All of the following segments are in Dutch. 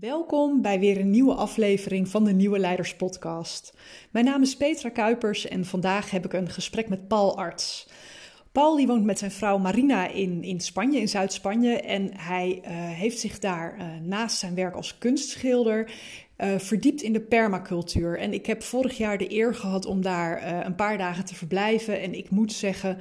Welkom bij weer een nieuwe aflevering van de Nieuwe Leiders Podcast. Mijn naam is Petra Kuipers en vandaag heb ik een gesprek met Paul Arts. Paul die woont met zijn vrouw Marina in, in Spanje, in Zuid-Spanje. En hij uh, heeft zich daar uh, naast zijn werk als kunstschilder uh, verdiept in de permacultuur. En ik heb vorig jaar de eer gehad om daar een paar dagen te verblijven. En ik moet zeggen,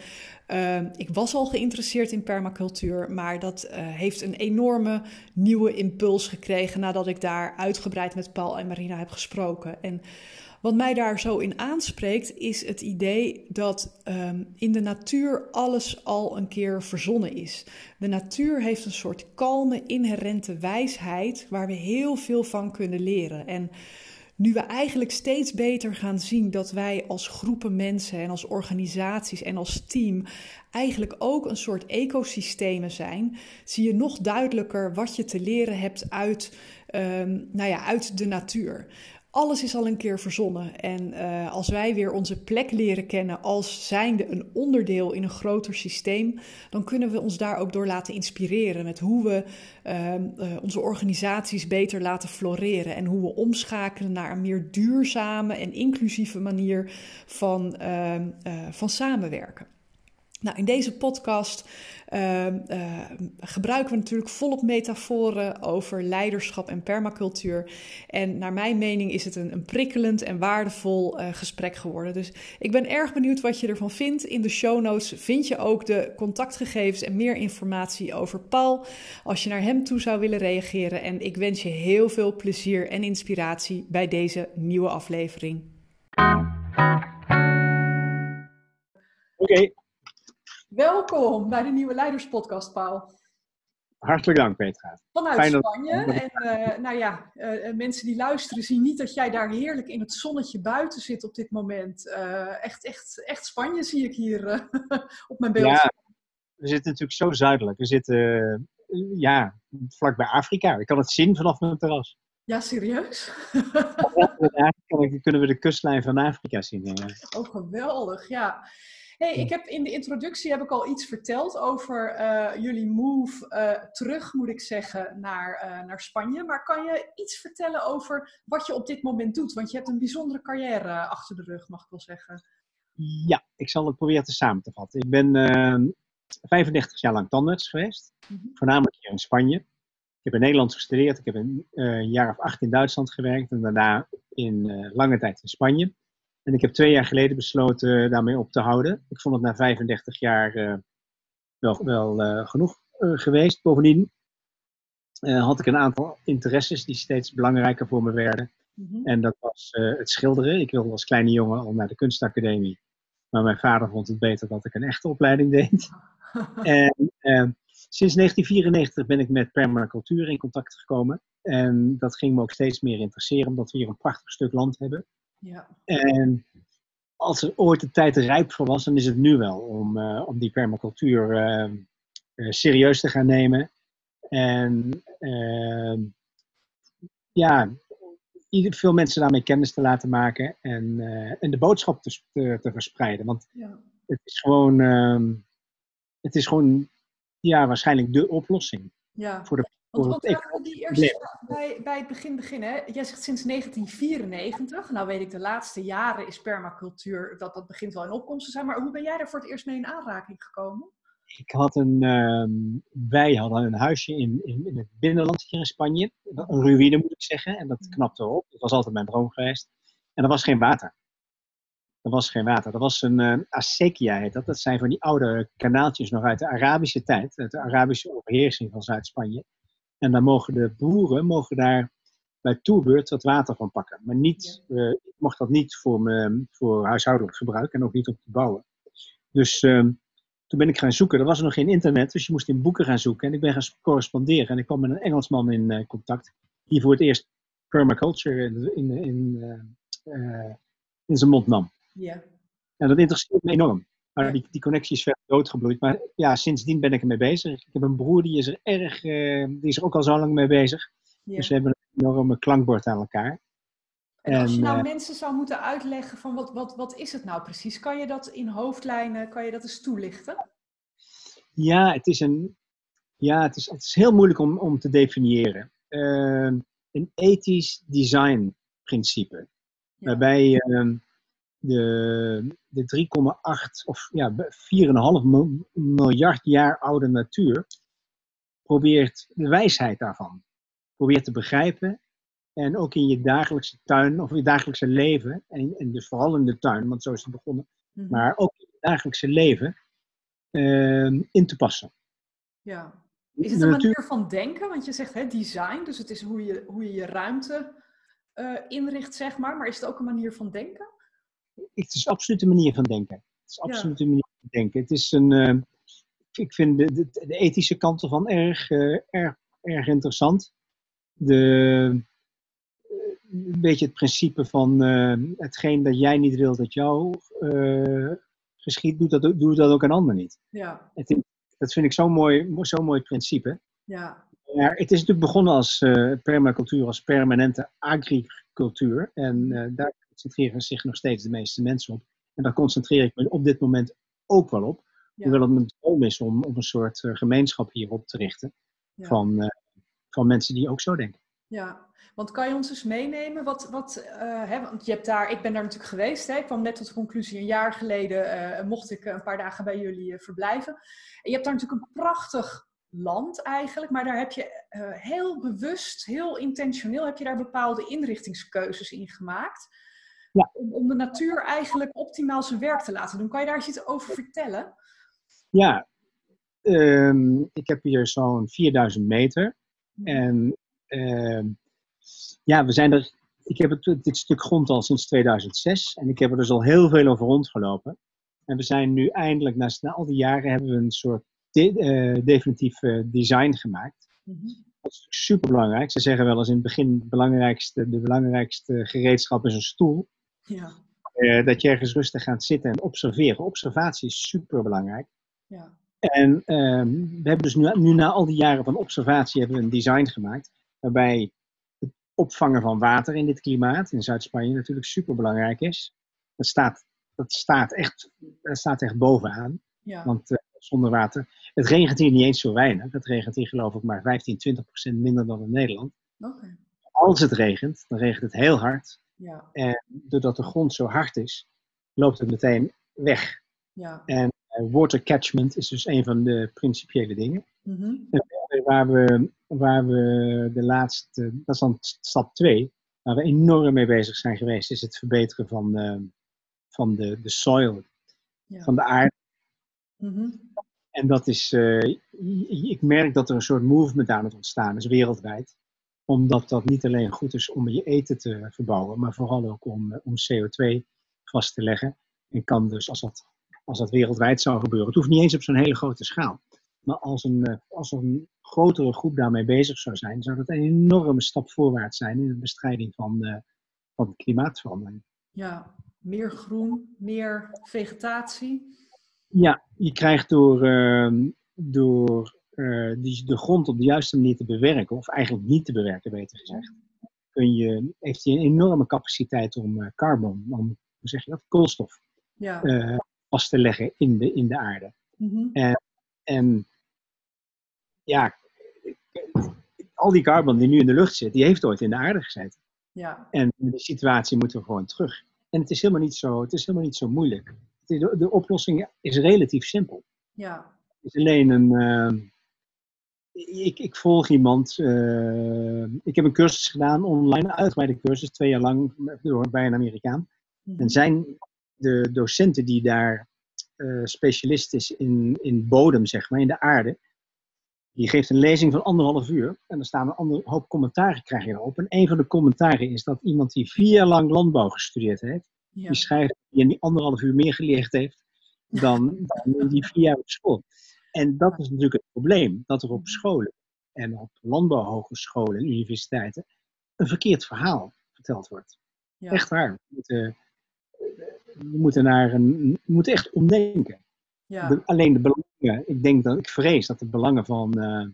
ik was al geïnteresseerd in permacultuur, maar dat heeft een enorme nieuwe impuls gekregen nadat ik daar uitgebreid met Paul en Marina heb gesproken. En wat mij daar zo in aanspreekt, is het idee dat um, in de natuur alles al een keer verzonnen is. De natuur heeft een soort kalme, inherente wijsheid waar we heel veel van kunnen leren. En nu we eigenlijk steeds beter gaan zien dat wij als groepen mensen en als organisaties en als team eigenlijk ook een soort ecosystemen zijn, zie je nog duidelijker wat je te leren hebt uit, um, nou ja, uit de natuur alles is al een keer verzonnen. En uh, als wij weer onze plek leren kennen als zijnde een onderdeel in een groter systeem, dan kunnen we ons daar ook door laten inspireren met hoe we uh, uh, onze organisaties beter laten floreren en hoe we omschakelen naar een meer duurzame en inclusieve manier van, ehm, van samenwerken. Nou, in deze podcast uh, uh, gebruiken we natuurlijk volop metaforen over leiderschap en permacultuur. En naar mijn mening is het een, een prikkelend en waardevol uh, gesprek geworden. Dus ik ben erg benieuwd wat je ervan vindt. In de show notes vind je ook de contactgegevens en meer informatie over Paul. Als je naar hem toe zou willen reageren. En ik wens je heel veel plezier en inspiratie bij deze nieuwe aflevering. Oké. Welkom bij de Nieuwe Leiderspodcast, Paul. Hartelijk dank, Petra. Vanuit Fijn Spanje. Dat... En uh, nou ja, uh, mensen die luisteren zien niet dat jij daar heerlijk in het zonnetje buiten zit op dit moment. Uh, echt, echt, echt Spanje zie ik hier op mijn beeld. Ja, we zitten natuurlijk zo zuidelijk. We zitten ja, vlakbij Afrika. Ik kan het zien vanaf mijn terras. Ja, serieus? kunnen we de kustlijn van Afrika zien. Ja. Oh, geweldig, ja. Hey, ik heb in de introductie heb ik al iets verteld over uh, jullie move uh, terug, moet ik zeggen, naar, uh, naar Spanje. Maar kan je iets vertellen over wat je op dit moment doet? Want je hebt een bijzondere carrière achter de rug, mag ik wel zeggen. Ja, ik zal het proberen te samen te vatten. Ik ben 35 jaar lang tandarts geweest, mm -hmm. voornamelijk hier in Spanje. Ik heb in Nederland gestudeerd, ik heb een, een jaar of acht in Duitsland gewerkt en daarna in lange tijd in Spanje. En ik heb twee jaar geleden besloten daarmee op te houden. Ik vond het na 35 jaar uh, wel, wel uh, genoeg uh, geweest. Bovendien had ik een aantal interesses die steeds belangrijker voor me werden. Mm -hmm. En dat was het schilderen. Ik wilde als kleine jongen al naar de kunstacademie. Maar mijn vader vond het beter dat ik een echte opleiding deed. en sinds 1994 ben ik met permacultuur in contact gekomen. En dat ging me ook steeds meer interesseren, omdat we hier een prachtig stuk land hebben. Ja. En als er ooit de tijd er rijp voor was, dan is het nu wel om, uh, om die permacultuur uh, uh, serieus te gaan nemen. En ehm, ja, veel mensen daarmee kennis te laten maken en, en de boodschap te, te, te verspreiden. Want ja. het is gewoon, ehm, het is gewoon ja, waarschijnlijk de oplossing ja. voor de want, want even die eerste bij, bij het begin beginnen. Jij zegt sinds 1994. Nou weet ik, de laatste jaren is permacultuur, dat, dat begint wel in opkomst te zijn. Maar hoe ben jij daar voor het eerst mee in aanraking gekomen? Ik had een, uh, wij hadden een huisje in, in, in, het binnenland hier in Spanje. Een ruïne moet ik zeggen. En dat knapte op. Dat was altijd mijn droom geweest. En er was geen water. Er was geen water. Er was een uh, acequia heet dat. Dat zijn van die oude kanaaltjes nog uit de Arabische tijd. Uit de Arabische overheersing van Zuid-Spanje. En dan mogen de boeren mogen daar bij toerbeurt wat water van pakken. Maar niet, ja. uh, ik mocht dat niet voor, voor huishoudelijk gebruik en ook niet om te bouwen. Dus uh, toen ben ik gaan zoeken. Er was nog geen internet, dus je moest in boeken gaan zoeken. En ik ben gaan corresponderen. En ik kwam met een Engelsman in uh, contact. Die voor het eerst permaculture in, in, in, uh, in zijn mond nam. Ja. En dat interesseert me enorm. Maar die, die connectie is verder doodgebloeid. Maar ja, sindsdien ben ik ermee bezig. Ik heb een broer die is er erg, uh, die is er ook al zo lang mee bezig. Ja. Dus we hebben een enorme klankbord aan elkaar. En als je nou uh, mensen zou moeten uitleggen van wat, wat, wat is het nou precies? Kan je dat in hoofdlijnen, kan je dat eens toelichten? Ja, het is, een, ja, het is, het is heel moeilijk om, om te definiëren. Uh, een ethisch designprincipe. Waarbij uh, de, de 3,8 of ja, 4,5 miljard jaar oude natuur probeert de wijsheid daarvan probeert te begrijpen. En ook in je dagelijkse tuin of je dagelijkse leven, en, en dus vooral in de tuin, want zo is het begonnen, mhm. maar ook in je dagelijkse leven uh, in te passen. Ja. Is het een manier van denken? Want je zegt hè, design, dus het is hoe je hoe je, je ruimte uh, inricht, zeg maar. Maar is het ook een manier van denken? Het is absoluut een manier van denken. Het is absoluut een manier van denken. Het is een, uh, ik vind de, de, de, ethische kant ervan erg, uh, erg, erg interessant. De, een beetje het principe van hetgeen dat jij niet wil dat jou geschiet, doet dat, doe dat ook een ander niet. Ja. Het, dat vind ik zo'n mooi, zo mooi principe. Ja. Ja, het is natuurlijk begonnen als uh, permacultuur, als permanente agricultuur. En uh, daar concentreren zich nog steeds de meeste mensen op. En daar concentreer ik me op dit moment ook wel op. Hoewel het mijn droom is om, om een soort uh, gemeenschap hierop te richten. Van, van mensen die ook zo denken. Ja, want kan je ons eens meenemen? Wat, wat, hè, want je hebt daar, ik ben daar natuurlijk geweest. Hè, ik kwam net tot de conclusie, een jaar geleden mocht ik een paar dagen bij jullie verblijven. En je hebt daar natuurlijk een prachtig land eigenlijk, maar daar heb je heel bewust, heel intentioneel, heb je daar bepaalde inrichtingskeuzes in gemaakt. Ja. Om, om, de natuur eigenlijk optimaal zijn werk te laten doen. Kan je daar iets over vertellen? Ja, um, ik heb hier zo'n 4000 meter. Mhm. En uh, ja, we zijn er. Ik heb het, dit stuk grond al sinds 2006 en ik heb er dus al heel veel over rondgelopen. En we zijn nu eindelijk, na, na al die jaren, hebben we een soort de, uh, definitief uh, design gemaakt. Mm -hmm. Dat is super belangrijk. Ze zeggen wel eens in het begin: het belangrijkste, de belangrijkste gereedschap is een stoel. Ja. Uh, dat je ergens rustig gaat zitten en observeren. Observatie is super belangrijk. Ja. En ehm, we hebben dus nu, nu, na al die jaren van observatie hebben we een design gemaakt. Waarbij het opvangen van water in dit klimaat, in Zuid-Spanje natuurlijk super belangrijk is. Dat staat, dat staat, echt, dat staat echt bovenaan. Ja. Want zonder water. Het regent hier niet eens zo weinig. Het regent hier geloof ik maar 15, 20 procent minder dan in Nederland. Okay. Als het regent, dan regent het heel hard. Ja. En doordat de grond zo hard is, loopt het meteen weg. Ja. En uh, water catchment is dus een van de principiële dingen. Mm -hmm. waar, we, waar we de laatste, dat is dan stap 2, waar we enorm mee bezig zijn geweest, is het verbeteren van, uh, van de, de soil, ja. van de aarde. Mhm. En dat is, uh, ik merk dat er een soort movement aan het ontstaan is wereldwijd. Omdat dat niet alleen goed is om je eten te verbouwen, maar vooral ook om, eh, om CO2 vast te leggen. En kan dus, als dat, als dat wereldwijd zou gebeuren, het hoeft niet eens op zo'n hele grote schaal. Maar als een, eh, als een grotere groep daarmee bezig zou zijn, zou dat een enorme stap voorwaarts zijn in de bestrijding van, van klimaatverandering. Ja, meer groen, meer vegetatie. Ja, je krijgt door, uh, door uh, die, de grond op de juiste manier te bewerken, of eigenlijk niet te bewerken, beter gezegd, kun je, heeft hij een enorme capaciteit om uh, carbon, om hoe zeg je dat, koolstof, ja. Eh, vast te leggen in de, in de aarde. Mm -hmm. en, en ja, al die carbon die nu in de lucht zit, die heeft ooit in de aarde gezeten. Ja. En de situatie moeten we gewoon terug. En het is helemaal niet zo, het is helemaal niet zo moeilijk de, de oplossing is relatief simpel. Ja. Het is alleen een. Uh, ik, ik, volg iemand. Uh, ik heb een cursus gedaan, online, een uitgebreide cursus, twee jaar lang door, bij een Amerikaan. Mm En zijn de docenten die daar uh, specialist is in, in bodem, zeg maar, in de aarde. Die geeft een lezing van anderhalf uur. En er staan een ander, hoop commentaren krijg je erop. En een van de commentaren is dat iemand die vier jaar lang landbouw gestudeerd heeft die schrijft die een anderhalf uur meer geleerd heeft dan, dan die vier jaar op school. En dat is natuurlijk het probleem, dat er op scholen en op landbouwhogescholen en universiteiten een verkeerd verhaal verteld wordt. Ja. Echt waar. We moeten, we moeten, naar een, we moeten echt omdenken. Ja. alleen de belangen, ik denk dat ik vrees dat de belangen van, uh,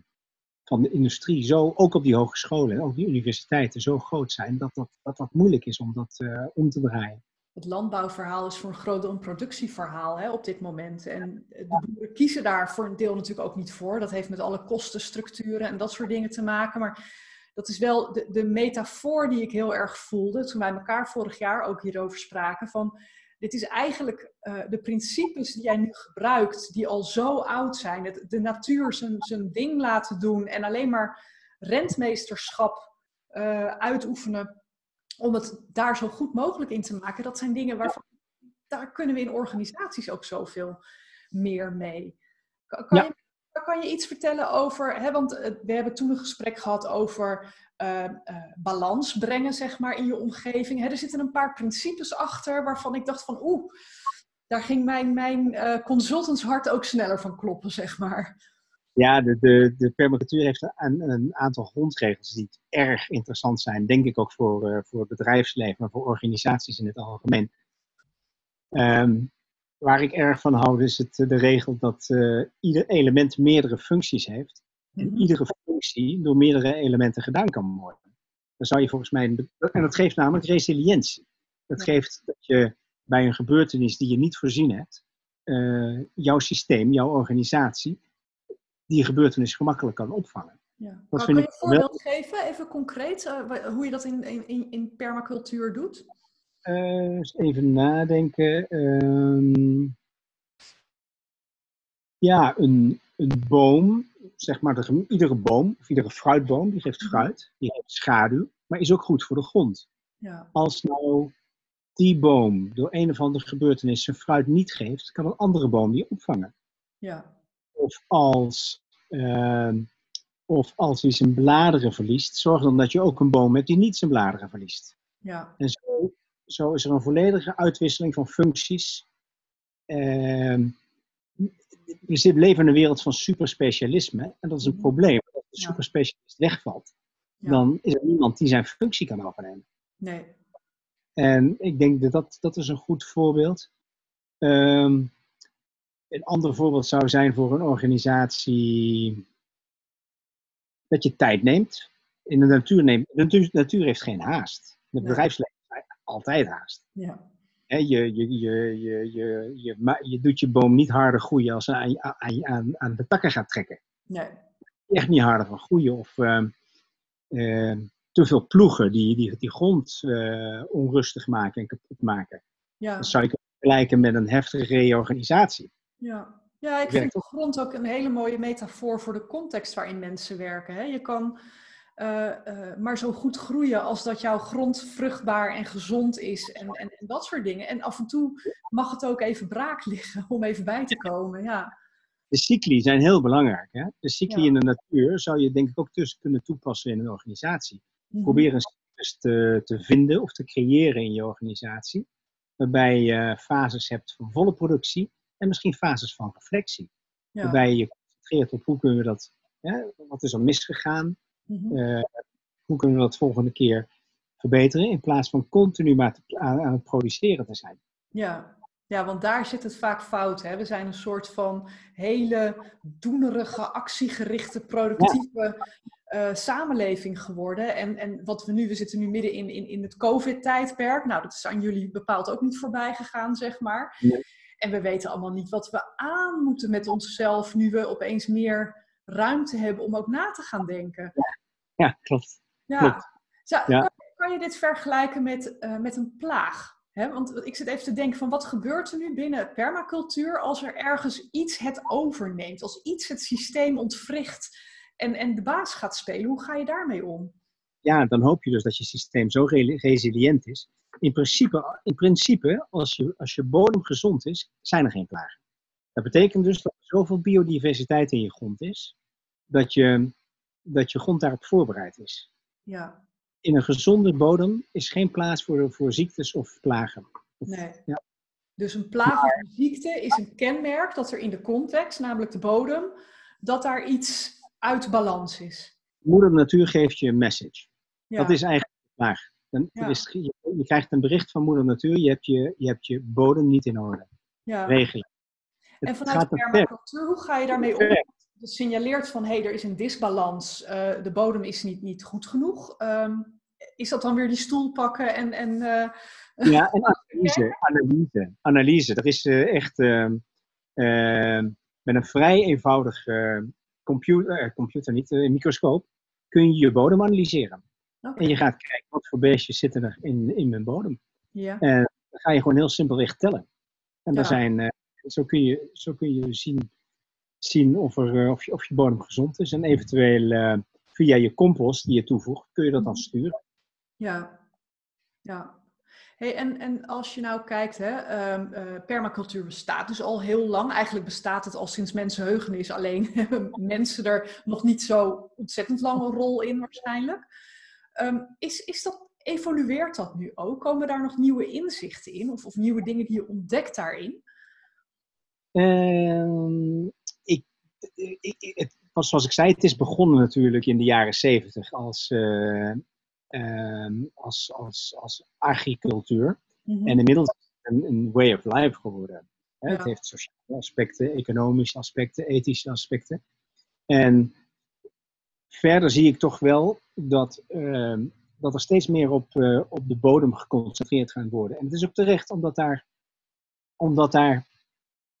van de industrie zo, ook op die hogescholen en ook die universiteiten, zo groot zijn dat dat, dat, dat moeilijk is om dat uh, om te draaien het landbouwverhaal is voor een groot deel een productieverhaal hè, op dit moment. En de boeren kiezen daar voor een deel natuurlijk ook niet voor. Dat heeft met alle kostenstructuren en dat soort dingen te maken. Maar dat is wel de, de metafoor die ik heel erg voelde toen wij elkaar vorig jaar ook hierover spraken. Van, dit is eigenlijk uh, de principes die jij nu gebruikt, die al zo oud zijn. Het, de natuur zijn, zijn ding laten doen en alleen maar rentmeesterschap uh, uitoefenen om het daar zo goed mogelijk in te maken. Dat zijn dingen waarvan daar kunnen we in organisaties ook zoveel meer mee. Kan, je, kan je, iets vertellen over, hè, want eh, we hebben toen een gesprek gehad over uh, uh, balans brengen, zeg maar, in je omgeving. Hè, er zitten een paar principes achter waarvan ik dacht van, oeh, daar ging mijn, mijn uh, consultantshart ook sneller van kloppen, zeg maar. Ja, de, de, de permacultuur heeft een, een, aantal grondregels die erg interessant zijn, denk ik ook voor, voor het bedrijfsleven, maar voor organisaties in het algemeen. Um, waar ik erg van hou is het, de regel dat uh, ieder element meerdere functies heeft. En mhm. iedere functie door meerdere elementen gedaan kan worden. Dan zou je volgens mij. En dat geeft namelijk resilientie. Dat geeft dat je bij een gebeurtenis die je niet voorzien hebt, uh, jouw systeem, jouw organisatie, die gebeurtenis gemakkelijk kan opvangen. Ja. Kan je een voorbeeld geven, even concreet, uh, hoe je dat in, in, in permacultuur doet? Uh, even nadenken. Uh, ja, een, een boom, zeg maar, de, iedere boom, of iedere fruitboom, die geeft mhm. fruit, die heeft schaduw, maar is ook goed voor de grond. Ja. Als nou die boom door een of andere gebeurtenis zijn fruit niet geeft, kan een andere boom die opvangen. Ja. Of als, uh, of als hij zijn bladeren verliest, zorg dan dat je ook een boom hebt die niet zijn bladeren verliest. Ja. En zo zo is er een volledige uitwisseling van functies. Uh, we leven in een wereld van superspecialisme en dat is een mhm. probleem. Als de superspecialist wegvalt, dan is er niemand die zijn functie kan overnemen. Nee. En ik denk dat dat, dat is een goed voorbeeld. Um, een ander voorbeeld zou zijn voor een organisatie dat je tijd neemt. In de natuur, neemt, de natuur, heeft geen haast. Het bedrijfsleven altijd haast. Ja. je, je, je, je, je, je, je doet je boom niet harder groeien als hij aan, aan, aan de takken gaat trekken. Nee. Echt niet harder van groeien. Of uh, uh, te veel ploegen die die, die grond uh, onrustig maken en kapot maken. Ja. Dat zou je vergelijken met een heftige reorganisatie. Ja. Ja, ik vind de grond ook een hele mooie metafoor voor de context waarin mensen werken. Hè? Je kan uh, uh, maar zo goed groeien als dat jouw grond vruchtbaar en gezond is en, en, en, dat soort dingen. En af en toe mag het ook even braak liggen om even bij te komen. Ja. De cycli zijn heel belangrijk. Hè? De cycli in de natuur zou je denk ik ook tussen kunnen toepassen in een organisatie. Mm Probeer een cyclus te, te vinden of te creëren in je organisatie. Waarbij je fases hebt van volle productie en misschien fases van reflectie. Ja. Waarbij je je concentreert op hoe kunnen we dat, hè, wat is er misgegaan, Mhm. Eh, hoe kunnen we dat volgende keer verbeteren in plaats van continu maar aan, aan, het produceren te zijn? Ja. ja, want daar zit het vaak fout. Hè? We zijn een soort van hele doenerige, actiegerichte, productieve uh, samenleving geworden. En, en wat we nu, we zitten nu midden in, in, in het COVID-tijdperk. Nou, dat is aan jullie bepaald ook niet voorbij gegaan, zeg maar. En we weten allemaal niet wat we aan moeten met onszelf nu we opeens meer ruimte hebben om ook na te gaan denken. Ja, klopt. Ja. Kan, kan, je dit vergelijken met, uh, met een plaag? He, want ik zit even te denken van wat gebeurt er nu binnen permacultuur als er ergens iets het overneemt, als iets het systeem ontwricht en, en de baas gaat spelen. Hoe ga je daarmee om? Ja, dan hoop je dus dat je systeem zo resilient is. In principe, in principe als, je, als je bodem gezond is, zijn er geen plagen. Dat betekent dus dat er zoveel biodiversiteit in je grond is, dat je, dat je grond daarop voorbereid is. Ja. In een gezonde bodem is geen plaats voor, voor ziektes of plagen. nee. Ja. Dus een plaag of een ziekte is een kenmerk dat er in de context, namelijk de bodem, dat daar iets uit balans is. Moeder Natuur geeft je een message. Ja. Dat is eigenlijk de plaag. Dan ja. is, je, je, krijgt een bericht van Moeder Natuur, je hebt je, je, hebt je bodem niet in orde. Ja. Regelen. En vanuit permacultuur, hoe ga je daarmee om? Het signaleert van, hé, hey, er is een disbalans, uh, de bodem is niet, niet goed genoeg. Um, is dat dan weer die stoel pakken en... en uh, ja, en analyse, analyse, analyse. Dat is uh, echt ehm, ehm, met een vrij eenvoudig computer, computer niet, een microscoop, kun je je bodem analyseren. En je gaat kijken wat voor beestjes zitten er in, in mijn bodem. Ja. En dan ga je gewoon heel simpelweg tellen. En daar zijn, uh, zo, kun je, zo kun je zien, zien of, er, of, je, of je bodem gezond is. En eventueel uh, via je compost die je toevoegt, kun je dat dan mhm. sturen. Ja, ja. Hey, en, en als je nou kijkt, hè, uh, permacultuur bestaat dus al heel lang. Eigenlijk bestaat het al sinds mensenheugenis. Alleen hebben mensen er nog niet zo ontzettend lange rol in waarschijnlijk. Um, is, is dat, evolueert dat nu ook? Komen daar nog nieuwe inzichten in? Of, of nieuwe dingen die je ontdekt daarin? Uh, ik, ik, het, zoals ik zei, het is begonnen natuurlijk in de jaren zeventig als, uh, als, als, als agricultuur. Mhm. En inmiddels is het een, een, way of life geworden. Hè? Het heeft sociale aspecten, economische aspecten, ethische aspecten. En verder zie ik toch wel dat, uh, dat er steeds meer op, uh, op de bodem geconcentreerd gaat worden. En het is ook terecht, omdat daar, omdat daar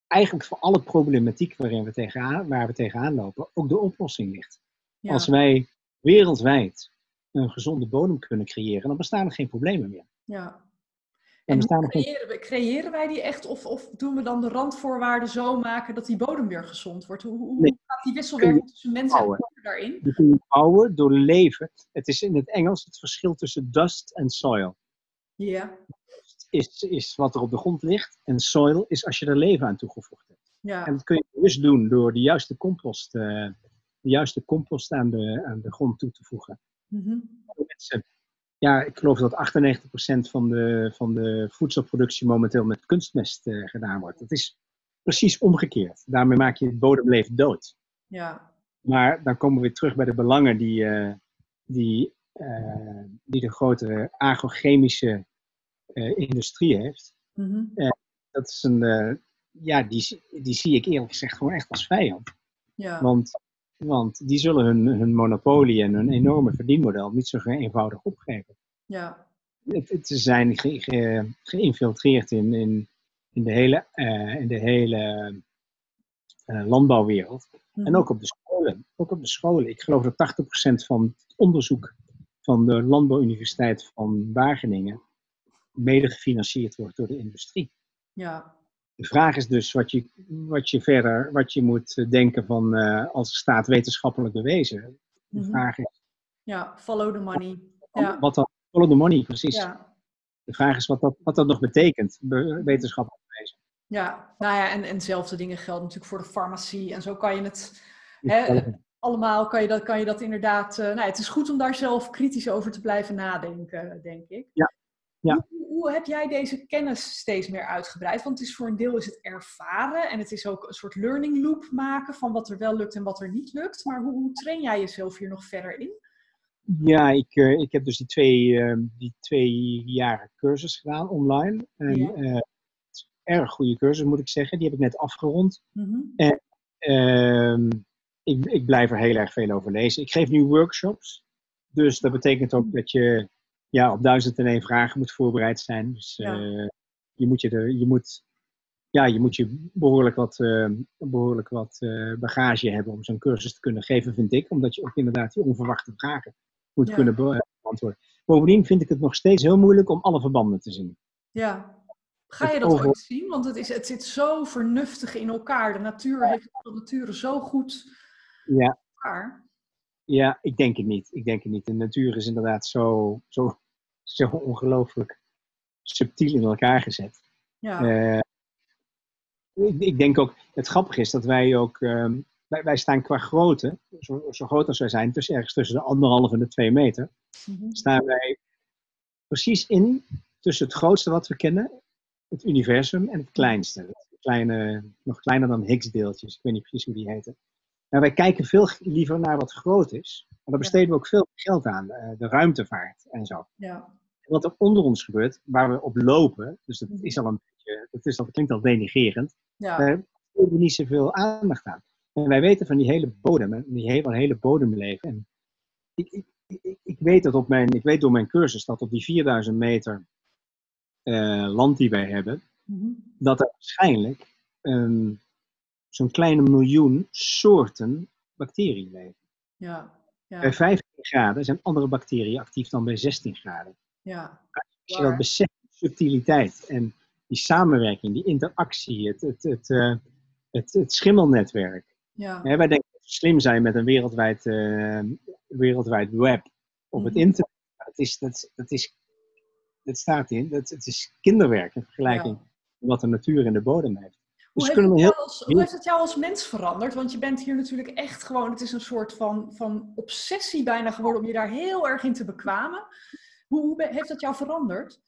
eigenlijk voor alle problematiek waarin we tegenaan, waar we tegenaan lopen, ook de oplossing ligt. Als wij wereldwijd een gezonde bodem kunnen creëren, dan bestaan er geen problemen meer. Ja. En creëren, we, creëren wij die echt of, of doen we dan de randvoorwaarden zo maken dat die bodem weer gezond wordt? Hoe, hoe gaat die wisselwerking tussen mensen en daarin? Je kunt bouwen door leven. Het is in het Engels het verschil tussen dust en soil. Ja. Is, is wat er op de grond ligt en soil is als je er leven aan toegevoegd hebt. Ja. En dat kun je dus doen door de juiste compost, uh, de juiste compost aan, de, aan de grond toe te voegen. Mm -hmm ja, ik geloof dat 98% van de, van de voedselproductie momenteel met kunstmest uh, gedaan wordt. Dat is precies omgekeerd. Daarmee maak je het bodemleven dood. Ja. Maar dan komen we weer terug bij de belangen die, uh, die, uh, die de grotere agrochemische industrie heeft. Mm -hmm. dat is een, ja, die, die zie ik eerlijk gezegd gewoon echt als vijand. Ja. Want want die zullen hun, hun monopolie en hun enorme verdienmodel niet zo eenvoudig opgeven. Ja. Het, het zijn ge, ge, geïnfiltreerd in, in, in de hele, in de hele uh, En ook op de scholen. Ook op de scholen. Ik geloof dat 80% van het onderzoek van de Landbouwuniversiteit van Wageningen mede gefinancierd wordt door de industrie. Ja. De vraag is dus wat je, wat je verder wat je moet eh, denken van uh, als staat wetenschappelijk bewezen. De mhm. vraag is. Ja, follow the money. Ja. Wat dan, follow the money, precies. Ja. De vraag is wat dat, wat dat nog betekent, wetenschappelijk. Ja, nou ja, en, en dezelfde dingen gelden natuurlijk voor de farmacie. En zo kan je het. Hè, allemaal kan je dat, kan je dat inderdaad. Uh, nou, het is goed om daar zelf kritisch over te blijven nadenken, denk ik. Ja. ja hoe heb jij deze kennis steeds meer uitgebreid? Want het is voor een deel is het ervaren en het is ook een soort learning loop maken van wat er wel lukt en wat er niet lukt. Maar hoe, hoe train jij jezelf hier nog verder in? Ja, ik, uh, ik heb dus die twee, uh, die twee jaren cursus gedaan online. En, ja. uh, erg goede cursus moet ik zeggen. Die heb ik net afgerond. Mm -hmm. En ehm, ik, ik blijf er heel erg veel over lezen. Ik geef nu workshops. Dus dat betekent ook dat je ja, op duizend en één vragen moet voorbereid zijn. Dus ja. uh, je, moet je, er, je, moet, ja, je moet je behoorlijk wat, uh, behoorlijk wat uh, bagage hebben om zo'n cursus te kunnen geven, vind ik. Omdat je ook inderdaad die onverwachte vragen moet ja. kunnen beantwoorden. Bovendien vind ik het nog steeds heel moeilijk om alle verbanden te zien. Ja. Ga je dat over... ooit zien? Want het, is, het zit zo vernuftig in elkaar. De natuur heeft de natuur zo goed ja. elkaar. Ja, ik denk het niet. Ik denk het niet. De natuur is inderdaad zo, zo zo ongelooflijk subtiel in elkaar gezet. Ja. Uh, ik, ik, denk ook, het grappige is dat wij ook, um, wij, wij, staan qua grootte, zo, zo, groot als wij zijn, tussen ergens tussen de anderhalf en de twee meter, mm -hmm. staan wij precies in tussen het grootste wat we kennen, het universum, en het kleinste. Kleine, nog kleiner dan Higgs-deeltjes, ik weet niet precies hoe die heten. Maar wij kijken veel liever naar wat groot is. En daar besteden we ook veel geld aan, eh, de ruimtevaart en zo. Ja. Wat er onder ons gebeurt, waar we op lopen, dus dat is al een beetje, dat, is, dat klinkt al denigerend, ja. daar hebben we niet zoveel aandacht aan. En wij weten van die hele bodem, die hele, hele bodemleven. En ik, ik, ik, ik, weet dat op mijn, ik weet door mijn cursus dat op die 4000 meter uh, land die wij hebben, mm -hmm. dat er waarschijnlijk um, zo'n kleine miljoen soorten bacteriën leven. Ja. Ja. Bij 15 graden zijn andere bacteriën actief dan bij 16 graden. Ja. Als je dat beseft, subtiliteit en die samenwerking, die interactie, het, het, het, uh, het, het schimmelnetwerk. Ja. wij denken dat we slim zijn met een wereldwijd, uh, wereldwijd web op het mhm. internet. Dat, is, dat, dat, is, dat staat in, dat, het is kinderwerk in vergelijking met wat de natuur in de bodem heeft. Dus hoe, heeft heel... als, hoe heeft het jou als mens veranderd? Want je bent hier natuurlijk echt gewoon, het is een soort van, van obsessie bijna geworden om je daar heel erg in te bekwamen. Hoe, hoe heeft dat jou veranderd?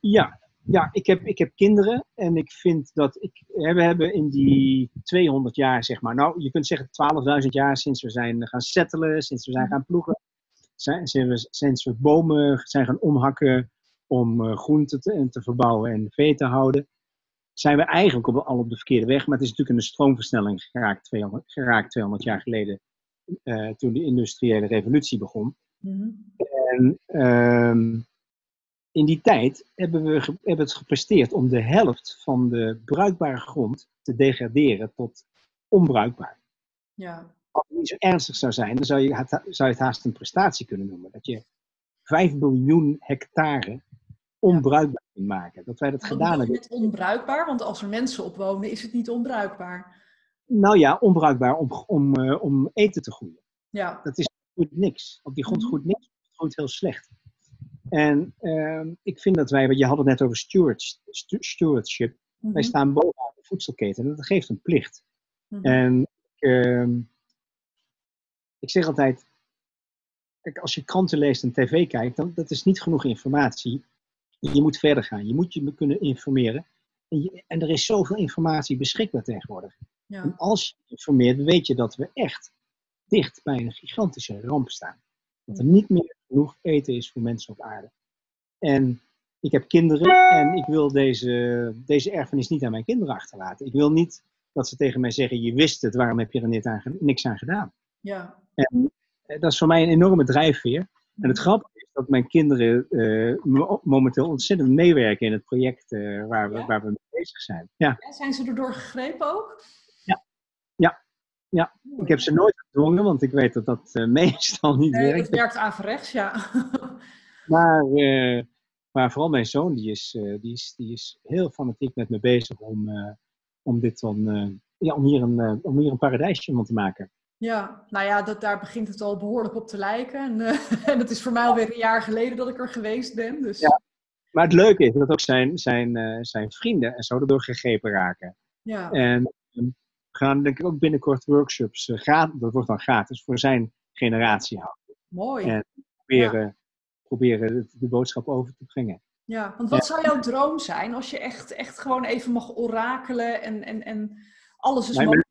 Ja, ja ik, heb, ik heb kinderen en ik vind dat ik, we hebben in die 200 jaar, zeg maar, nou je kunt zeggen 12.000 jaar sinds we zijn gaan settelen, sinds we zijn gaan ploegen, sinds we, sinds we bomen zijn gaan omhakken om uh, groenten te, te verbouwen en vee te houden zijn we eigenlijk op, al op de verkeerde weg. Maar het is natuurlijk in de stroomversnelling geraakt 200, geraakt 200 jaar geleden, uh, toen de industriële revolutie begon. Mhm. En um, in die tijd hebben we hebben het gepresteerd om de helft van de bruikbare grond te degraderen tot onbruikbaar. Ja. Als het niet zo ernstig zou zijn, dan zou je, het, zou je het haast een prestatie kunnen noemen. Dat je 5 miljoen hectare onbruikbaar kunt maken. Dat wij dat gedaan hebben. Met onbruikbaar, want als er mensen op wonen, is het niet onbruikbaar. Nou ja, onbruikbaar om, om, uh, om eten te groeien. Ja. Dat is goed niks. Op die grond mhm. groeit niks. Het groeit heel slecht. En uh, ik vind dat wij, want je had het net over stewards, stewardship. Wij mhm. staan bovenaan de voedselketen en dat geeft een plicht. Mm -hmm. En uh, ik zeg altijd, kijk, als je kranten leest en tv kijkt, dan dat is niet genoeg informatie je moet verder gaan. Je moet je kunnen informeren. En, en er is zoveel informatie beschikbaar tegenwoordig. Ja. En als je informeert, weet je dat we echt dicht bij een gigantische ramp staan. Dat er niet meer genoeg eten is voor mensen op aarde. En ik heb kinderen en ik wil deze, deze erfenis niet aan mijn kinderen achterlaten. Ik wil niet dat ze tegen mij zeggen: Je wist het, waarom heb je er niet aan, niks aan gedaan? Ja. En eh, dat is voor mij een enorme drijfveer. En het grappige dat mijn kinderen uh, momenteel ontzettend meewerken in het project uh, waar, we, waar we mee bezig zijn. Ja. ja. Zijn ze erdoor gegrepen ook? Ja, ja. ja. ik heb ze nooit gedwongen, want ik weet dat dat uh, meestal niet nee, werkt. Het werkt averechts, ja. maar, maar vooral mijn zoon, die is, die, is, die is heel fanatiek met me bezig om, om, dit dan, ja, om, hier een, om hier een paradijsje van te maken. Ja, nou ja, dat, daar begint het al behoorlijk op te lijken. En, uh, en dat is voor mij alweer een jaar geleden dat ik er geweest ben. Dus... Ja, maar het leuke is dat ook zijn, zijn, uh, zijn vrienden en zo erdoor gegrepen raken. Ja. En um, we gaan denk ik ook binnenkort workshops, uh, gratis, dat wordt dan gratis, voor zijn generatie houden. Mooi. En proberen, ja. proberen de, de, boodschap over te brengen. Ja, want wat zou jouw droom zijn als je echt, echt gewoon even mag orakelen en, en, en alles is mogelijk?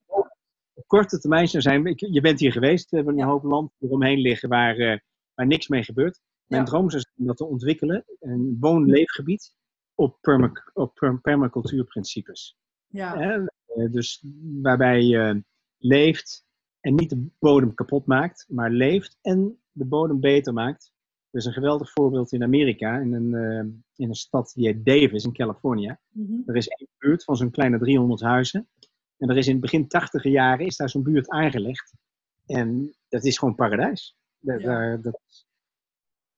Korte termijn zou zijn, je bent hier geweest, we hebben een hoop land eromheen liggen waar, uh, waar niks mee gebeurt. Mijn ja. droom zou zijn dat te ontwikkelen, een woon-leefgebied op, perma op permacultuurprincipes. Ja. Uh, dus waarbij je leeft en niet de bodem kapot maakt, maar leeft en de bodem beter maakt. Er is een geweldig voorbeeld in Amerika, in een, uh, in een stad die heet Davis in Californië. Mm -hmm. Er is één buurt van zo'n kleine 300 huizen. En er is in het begin tachtiger jaren is daar zo'n buurt aangelegd. En dat is gewoon paradijs. Dat, ja. dat,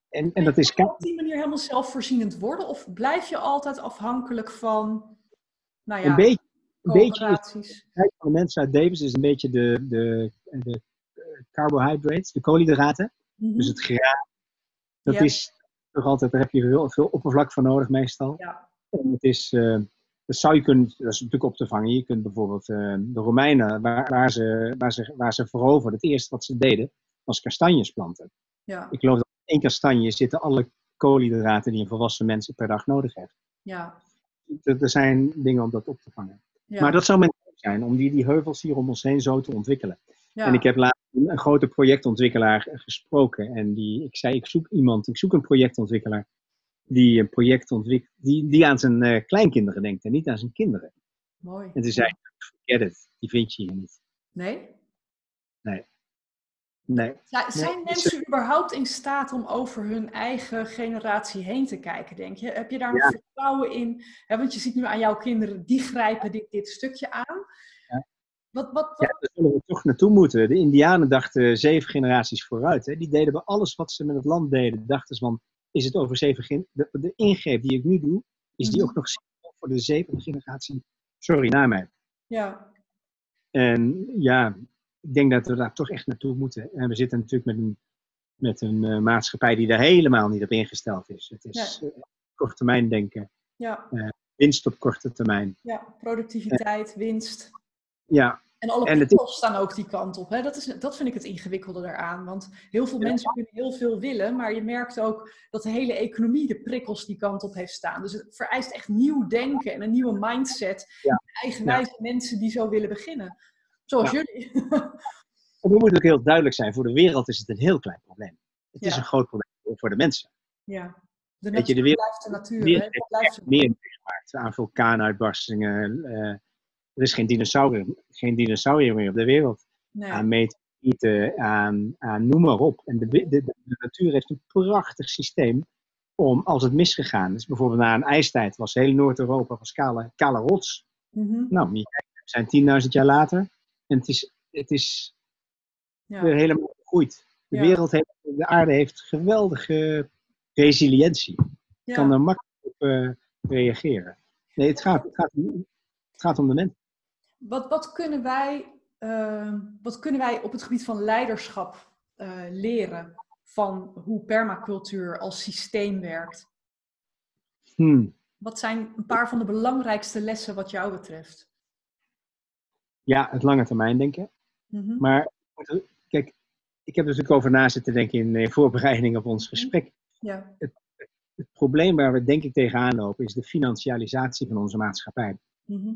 en, en dat is... Kan je op die manier helemaal zelfvoorzienend worden? Of blijf je altijd afhankelijk van, nou ja, een beetje, een beetje van de mensen uit Davis is een beetje de, de, de carbohydrates, de koolhydraten. Mm -hmm. Dus het graan. Dat Ja. is toch altijd, daar heb je veel, veel oppervlak voor nodig meestal. Ja. En het is, eh, dat zou je kunnen, dat is natuurlijk op te vangen. Je kunt bijvoorbeeld eh, de Romeinen, waar, waar, ze, waar, ze, waar ze veroverden, het eerste wat ze deden, was kastanjes planten. Ja. Ik geloof dat in één kastanje zitten alle koolhydraten die een volwassen mens per dag nodig heeft. Ja. Er, zijn dingen om dat op te vangen. Ja. Maar dat zou mijn zijn, om die, die heuvels hier om ons heen zo te ontwikkelen. ja. En ik heb laatst een, een grote projectontwikkelaar gesproken. En die, ik zei, ik zoek iemand, ik zoek een projectontwikkelaar die een project ontwikkelt, die, die aan zijn uh, kleinkinderen denkt en niet aan zijn kinderen. Mooi. En toen zei ik, forget it, die vind je hier niet. Nee? Nee. Nee. Zijn, zijn Nee, mensen überhaupt in staat om over hun eigen generatie heen te kijken, denk je? Heb je daar Ja. nog vertrouwen in? Want je ziet nu aan jouw kinderen, die grijpen dit, dit stukje aan. Ja. Wat, wat, Ja, daar zullen we toch naartoe moeten. De Indianen dachten zeven generaties vooruit. Hè. Die deden bij alles wat ze met het land deden, dachten ze van, is het over zeven de, de ingreep die ik nu doe, is die Mhm. ook nog voor de zevende generatie, sorry, na mij. ja, En ja, ik denk dat we daar toch echt naartoe moeten. En we zitten natuurlijk met een, met een eh, maatschappij die daar helemaal niet op ingesteld is. Het is eh, kort termijn denken, ja, winst op korte termijn. ja, productiviteit, winst. Ja, En alle En prikkels staan ook die kant op. Hè? Dat, is, dat vind ik het ingewikkelde eraan. Want heel veel Ja. mensen kunnen heel veel willen, maar je merkt ook dat de hele economie de prikkels die kant op heeft staan. Dus het vereist echt nieuw denken en een nieuwe mindset. Ja. Eigenwijze mensen die zo willen beginnen. Zoals jullie. en we moeten ook heel duidelijk zijn, voor de wereld is het een heel klein probleem. Het is een groot probleem voor de mensen. ja. De je, de wereld- blijft de natuur. De wereld Dat blijft meer meegemaakt aan vulkaanuitbarstingen. eh, er is geen dinosaurier, geen dinosaurier meer op de wereld. nee. Aan meteorieten, aan, aan noem maar op. En de, de, natuur heeft een prachtig systeem om, als het misgegaan is, bijvoorbeeld na een ijstijd, was heel Noord-Europa was kale, kale rots. Mhm. Nou, we zijn 10.000 jaar later en het is, het is ja. weer helemaal gegroeid. De Ja. wereld heeft, de aarde heeft geweldige resilientie. Ja. kan er makkelijk op eh, reageren. Nee, het gaat, het, gaat, om- het gaat om de mens. Wat, wat, kunnen wij, eh, wat kunnen wij op het gebied van leiderschap eh, leren van hoe permacultuur als systeem werkt? Hmm. Wat zijn een paar van de belangrijkste lessen wat jou betreft? Ja, het lange termijn denken. Mhm. Maar kijk, ik heb er natuurlijk over na zitten denken in eh, voorbereiding op ons gesprek. Ja. Het probleem waar we denk ik tegenaan lopen is de financialisatie van onze maatschappij. Mhm.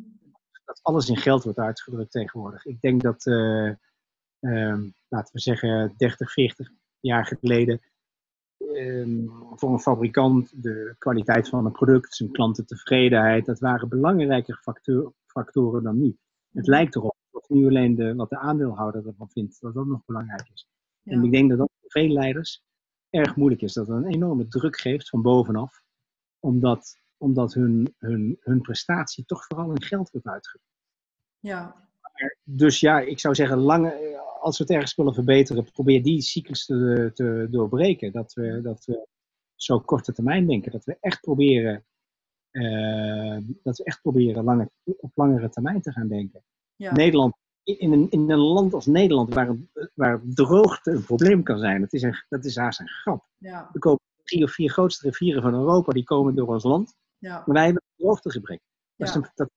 Dat alles in geld wordt uitgedrukt tegenwoordig. Ik denk dat, eh, ehm, laten we zeggen, 30, 40 jaar geleden ehm, voor een fabrikant de kwaliteit van een product, zijn klantentevredenheid, dat waren belangrijker factor- factoren dan nu. Het lijkt erop dat nu alleen de, wat de aandeelhouder ervan vindt, dat dat nog belangrijk is. En ik denk dat dat voor veel leiders erg moeilijk is. Dat het een enorme druk geeft van bovenaf, omdat, omdat hun, hun, hun prestatie toch vooral in geld wordt uitgedrukt. Ja. Dus ja, ik zou zeggen, lange, als we het ergens willen verbeteren, probeer die cyclus te, te doorbreken. Dat we, dat we zo korte termijn denken. Dat we echt proberen, eh, dat we echt proberen lange, op langere termijn te gaan denken. Ja. Nederland, in een, in een land als Nederland, waar, waar droogte een probleem kan zijn, dat is, een, dat is haast een grap. Ja. Er komen drie of vier grootste rivieren van Europa, die komen door ons land. Ja. Maar wij hebben een droogtegebrek. Dat is, een, dat,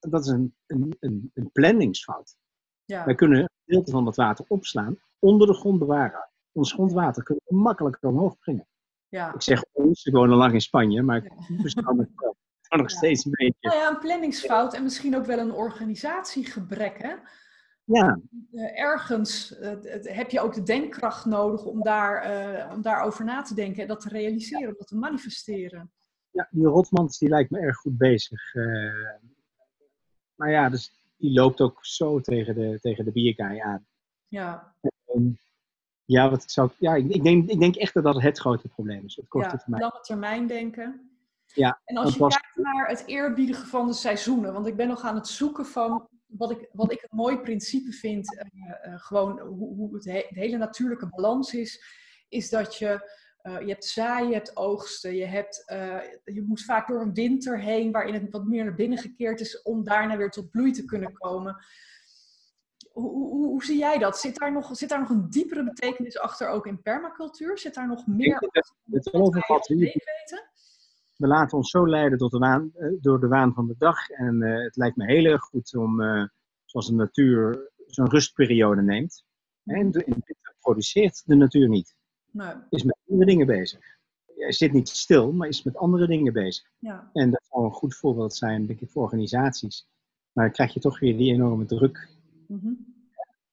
dat is een, een, een, een planningsfout. Wij Ja. kunnen een gedeelte van dat water opslaan, onder de grond bewaren. Ons grondwater kunnen we makkelijk omhoog brengen. Ja. Ik zeg ons, ik woon al lang in Spanje, maar ik beschouw me wel nog steeds een beetje. Nou ja, een planningsfout en misschien ook wel een organisatiegebrek. Hè? Ja, Eh, ergens eh, het- heb je ook de denkkracht nodig om, daar, eh, om daarover na te denken en dat te realiseren, om dat te manifesteren. Ja die Rotmans die lijkt me erg goed bezig. eh. maar ja, dus die loopt ook zo tegen de, tegen de bierkaai aan. Ja, ja, wat zou, ik- ja ik, ik, denk, ik denk echt dat dat het grote probleem is. Het korte ja termijn. lange termijn denken. Ja, En als je was- kijkt naar het eerbiedigen van de seizoenen, want ik ben nog aan het zoeken van wat ik, wat ik een mooi principe vind, eh, eh, gewoon hoe, hoe het he- de hele natuurlijke balans is, is dat je, eh, je hebt zaaien, je hebt oogsten, je, hebt, eh, je moet vaak door een winter heen waarin het wat meer naar binnen gekeerd is om daarna weer tot bloei te kunnen komen. Hoe, hoe, hoe zie jij dat? Zit daar, nog, zit daar nog een diepere betekenis achter ook in permacultuur? Zit daar nog meer het idee weten? we laten ons zo leiden door de waan, eh, door de waan van de dag. En het lijkt me heel erg goed om, zoals de natuur zo'n rustperiode neemt. En de, produceert de natuur niet. Nee, Is met andere dingen bezig. Hij zit niet stil, maar is met andere dingen bezig. ja. En dat zou een goed voorbeeld zijn, denk ik, voor organisaties. Maar dan krijg je toch weer die enorme druk. Mhm.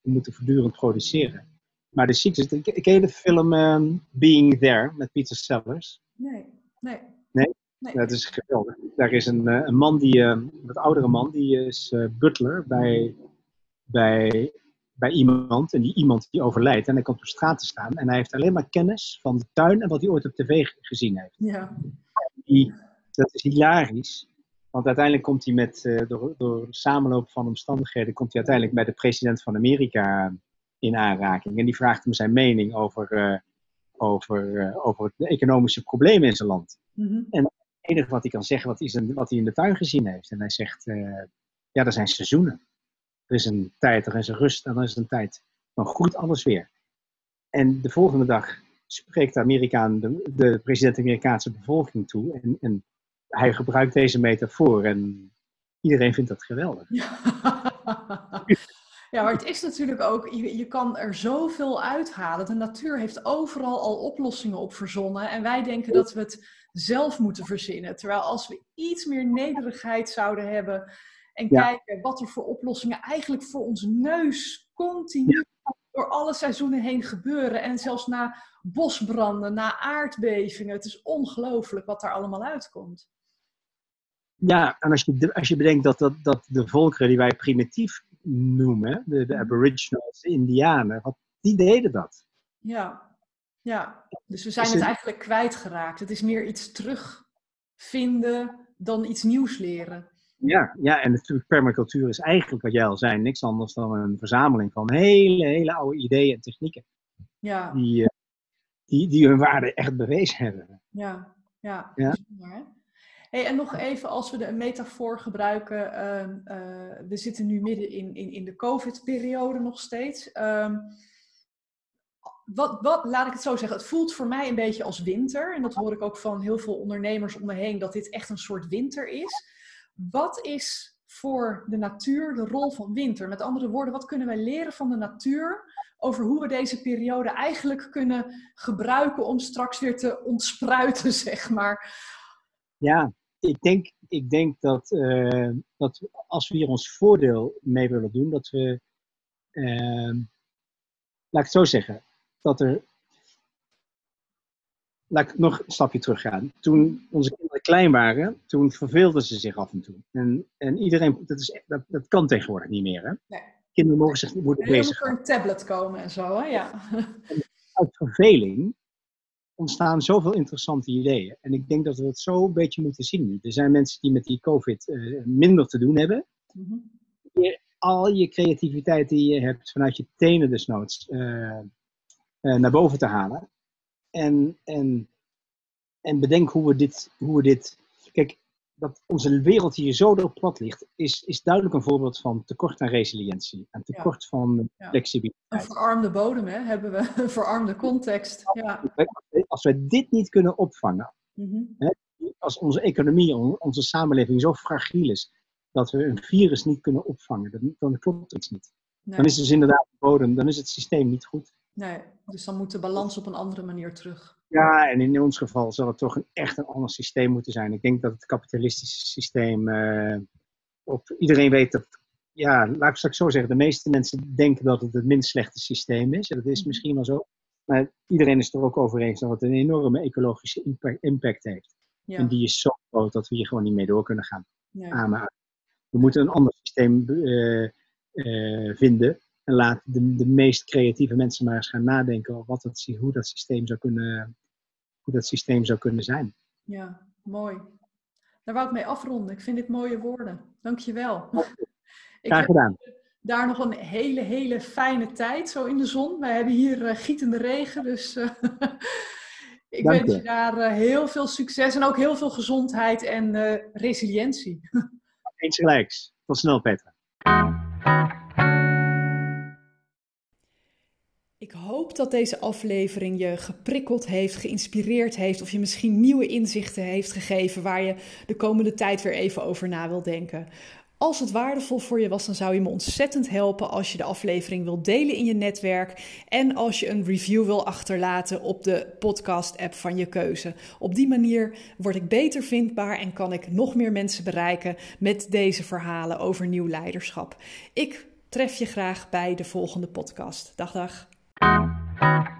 We moeten voortdurend produceren. Maar de ik ken je de film ehm, Being There met Peter Sellers. Nee, nee. Nee? Nee. Dat is geweldig. Daar is een, eh, een man, die, eh, een wat oudere man, die is eh, butler bij, bij, bij iemand. En die iemand die overlijdt. En hij komt op straat te staan. En hij heeft alleen maar kennis van de tuin en wat hij ooit op tv ge- gezien heeft. Ja, Die, dat is hilarisch. Want uiteindelijk komt hij met, uh, door, door samenloop van omstandigheden, komt hij uiteindelijk bij de president van Amerika in aanraking. En die vraagt hem zijn mening over, uh, over, over de economische problemen in zijn land. Mm En het enige wat hij kan zeggen, wat, is een, wat hij in de tuin gezien heeft. En hij zegt, ja, er zijn seizoenen. Er is een tijd, er is een rust en dan is een tijd. Dan groeit alles weer. En de volgende dag spreekt de, Amerikaan, de, de president de Amerikaanse bevolking toe. En, en hij gebruikt deze metafoor en iedereen vindt dat geweldig. Ja. maar het is natuurlijk ook, je, je kan er zoveel uithalen. De natuur heeft overal al oplossingen op verzonnen. En wij denken dat we het zelf moeten verzinnen. Terwijl als we iets meer nederigheid zouden hebben en kijken wat er voor oplossingen eigenlijk voor ons neus continu door alle seizoenen heen gebeuren. En zelfs na bosbranden, na aardbevingen. Het is ongelooflijk wat daar allemaal uitkomt. Ja, en als je, als je bedenkt dat, dat, dat de volkeren die wij primitief noemen, de, de mhm. aboriginals, de indianen, wat, die deden dat. Ja, ja. dus we zijn het eigenlijk kwijtgeraakt. Het is meer iets terugvinden dan iets nieuws leren. Ja, ja, en natuurlijk permacultuur is eigenlijk wat jij al zei, niks anders dan een verzameling van hele, hele oude ideeën en technieken. Ja. Die, uh, die, die hun waarde echt bewezen hebben. Ja, ja. ja. Hey, en nog even, als we de metafoor gebruiken, uh, we zitten nu midden in, in, in de COVID-periode nog steeds. Uh, wat, wat, laat ik het zo zeggen, het voelt voor mij een beetje als winter. En dat hoor ik ook van heel veel ondernemers om me heen, dat dit echt een soort winter is. Wat is voor de natuur de rol van winter? Met andere woorden, wat kunnen wij leren van de natuur over hoe we deze periode eigenlijk kunnen gebruiken om straks weer te ontspruiten, zeg maar? Ja, ik denk, ik denk dat, uh, dat als we hier ons voordeel mee willen doen, dat we, uh, laat ik het zo zeggen, dat er laat ik nog een stapje terug gaan. Toen onze klein waren, toen verveelden ze zich af en toe. En, en iedereen, dat, is, dat, dat kan tegenwoordig niet meer. Hè? Nee. Kinderen mogen zich moeten bezig voor een tablet komen en zo, hè? ja. uit verveling ontstaan zoveel interessante ideeën. En ik denk dat we het zo een beetje moeten zien nu. Er zijn mensen die met die COVID uh, minder te doen hebben. Mm al je creativiteit die je hebt vanuit je tenen desnoods uh, uh, naar boven te halen. En, en, en bedenk hoe we, dit, hoe we dit. Kijk, dat onze wereld hier zo door plat ligt, is, is duidelijk een voorbeeld van tekort aan resiliëntie en tekort van flexibiliteit. Een verarmde bodem, hè? hebben we een verarmde context. Ja. Als wij dit niet kunnen opvangen, mhm. hè, als onze economie, onze samenleving zo fragiel is, dat we een virus niet kunnen opvangen, dan, dan klopt het niet. Dan is dus inderdaad de bodem, dan is het systeem niet goed. Nee, dus dan moet de balans op een andere manier terug. Ja, en in ons geval zal het toch een, echt een ander systeem moeten zijn. Ik denk dat het kapitalistische systeem. Uh, op, iedereen weet dat. Ja, laat ik straks zo zeggen. De meeste mensen denken dat het het minst slechte systeem is. En dat is mhm. misschien wel zo. Maar iedereen is er ook over eens dat het een enorme ecologische impact, heeft. Ja. En die is zo groot dat we hier gewoon niet mee door kunnen gaan. Ja. we moeten een ander systeem uh, uh, vinden en laat de, de meest creatieve mensen maar eens gaan nadenken over wat het, hoe, dat systeem zou kunnen, hoe dat systeem zou kunnen zijn. Ja, mooi. Daar wou ik mee afronden. Ik vind dit mooie woorden. Dankjewel. Graag gedaan. Daar nog een hele, hele fijne tijd, zo in de zon. Wij hebben hier uh, gietende regen, dus uh, ik Dank wens je daar uh, heel veel succes en ook heel veel gezondheid en resilientie. Eens gelijks. Tot snel, Petra. Ik hoop dat deze aflevering je geprikkeld heeft, geïnspireerd heeft of je misschien nieuwe inzichten heeft gegeven waar je de komende tijd weer even over na wil denken. Als het waardevol voor je was, dan zou je me ontzettend helpen als je de aflevering wilt delen in je netwerk en als je een review wil achterlaten op de podcast-app van je keuze. Op die manier word ik beter vindbaar en kan ik nog meer mensen bereiken met deze verhalen over nieuw leiderschap. Ik tref je graag bij de volgende podcast. Dag dag. Thank you.